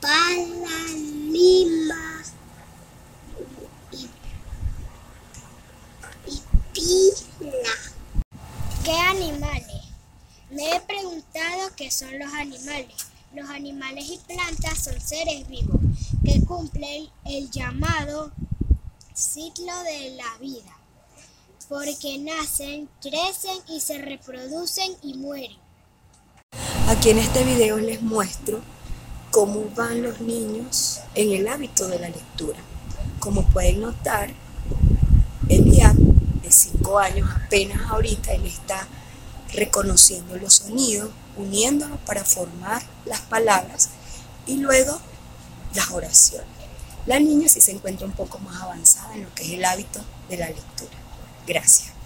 pala, lima y, y pila. ¿Qué animales? Me he preguntado qué son los animales. Los animales y plantas son seres vivos que cumplen el llamado ciclo de la vida, porque nacen, crecen y se reproducen y mueren. Aquí en este video les muestro cómo van los niños en el hábito de la lectura. Como pueden notar, Eliab, de 5 años apenas ahorita, él está reconociendo los sonidos, uniéndolos para formar las palabras y luego las oraciones. La niña sí se encuentra un poco más avanzada en lo que es el hábito de la lectura. Gracias.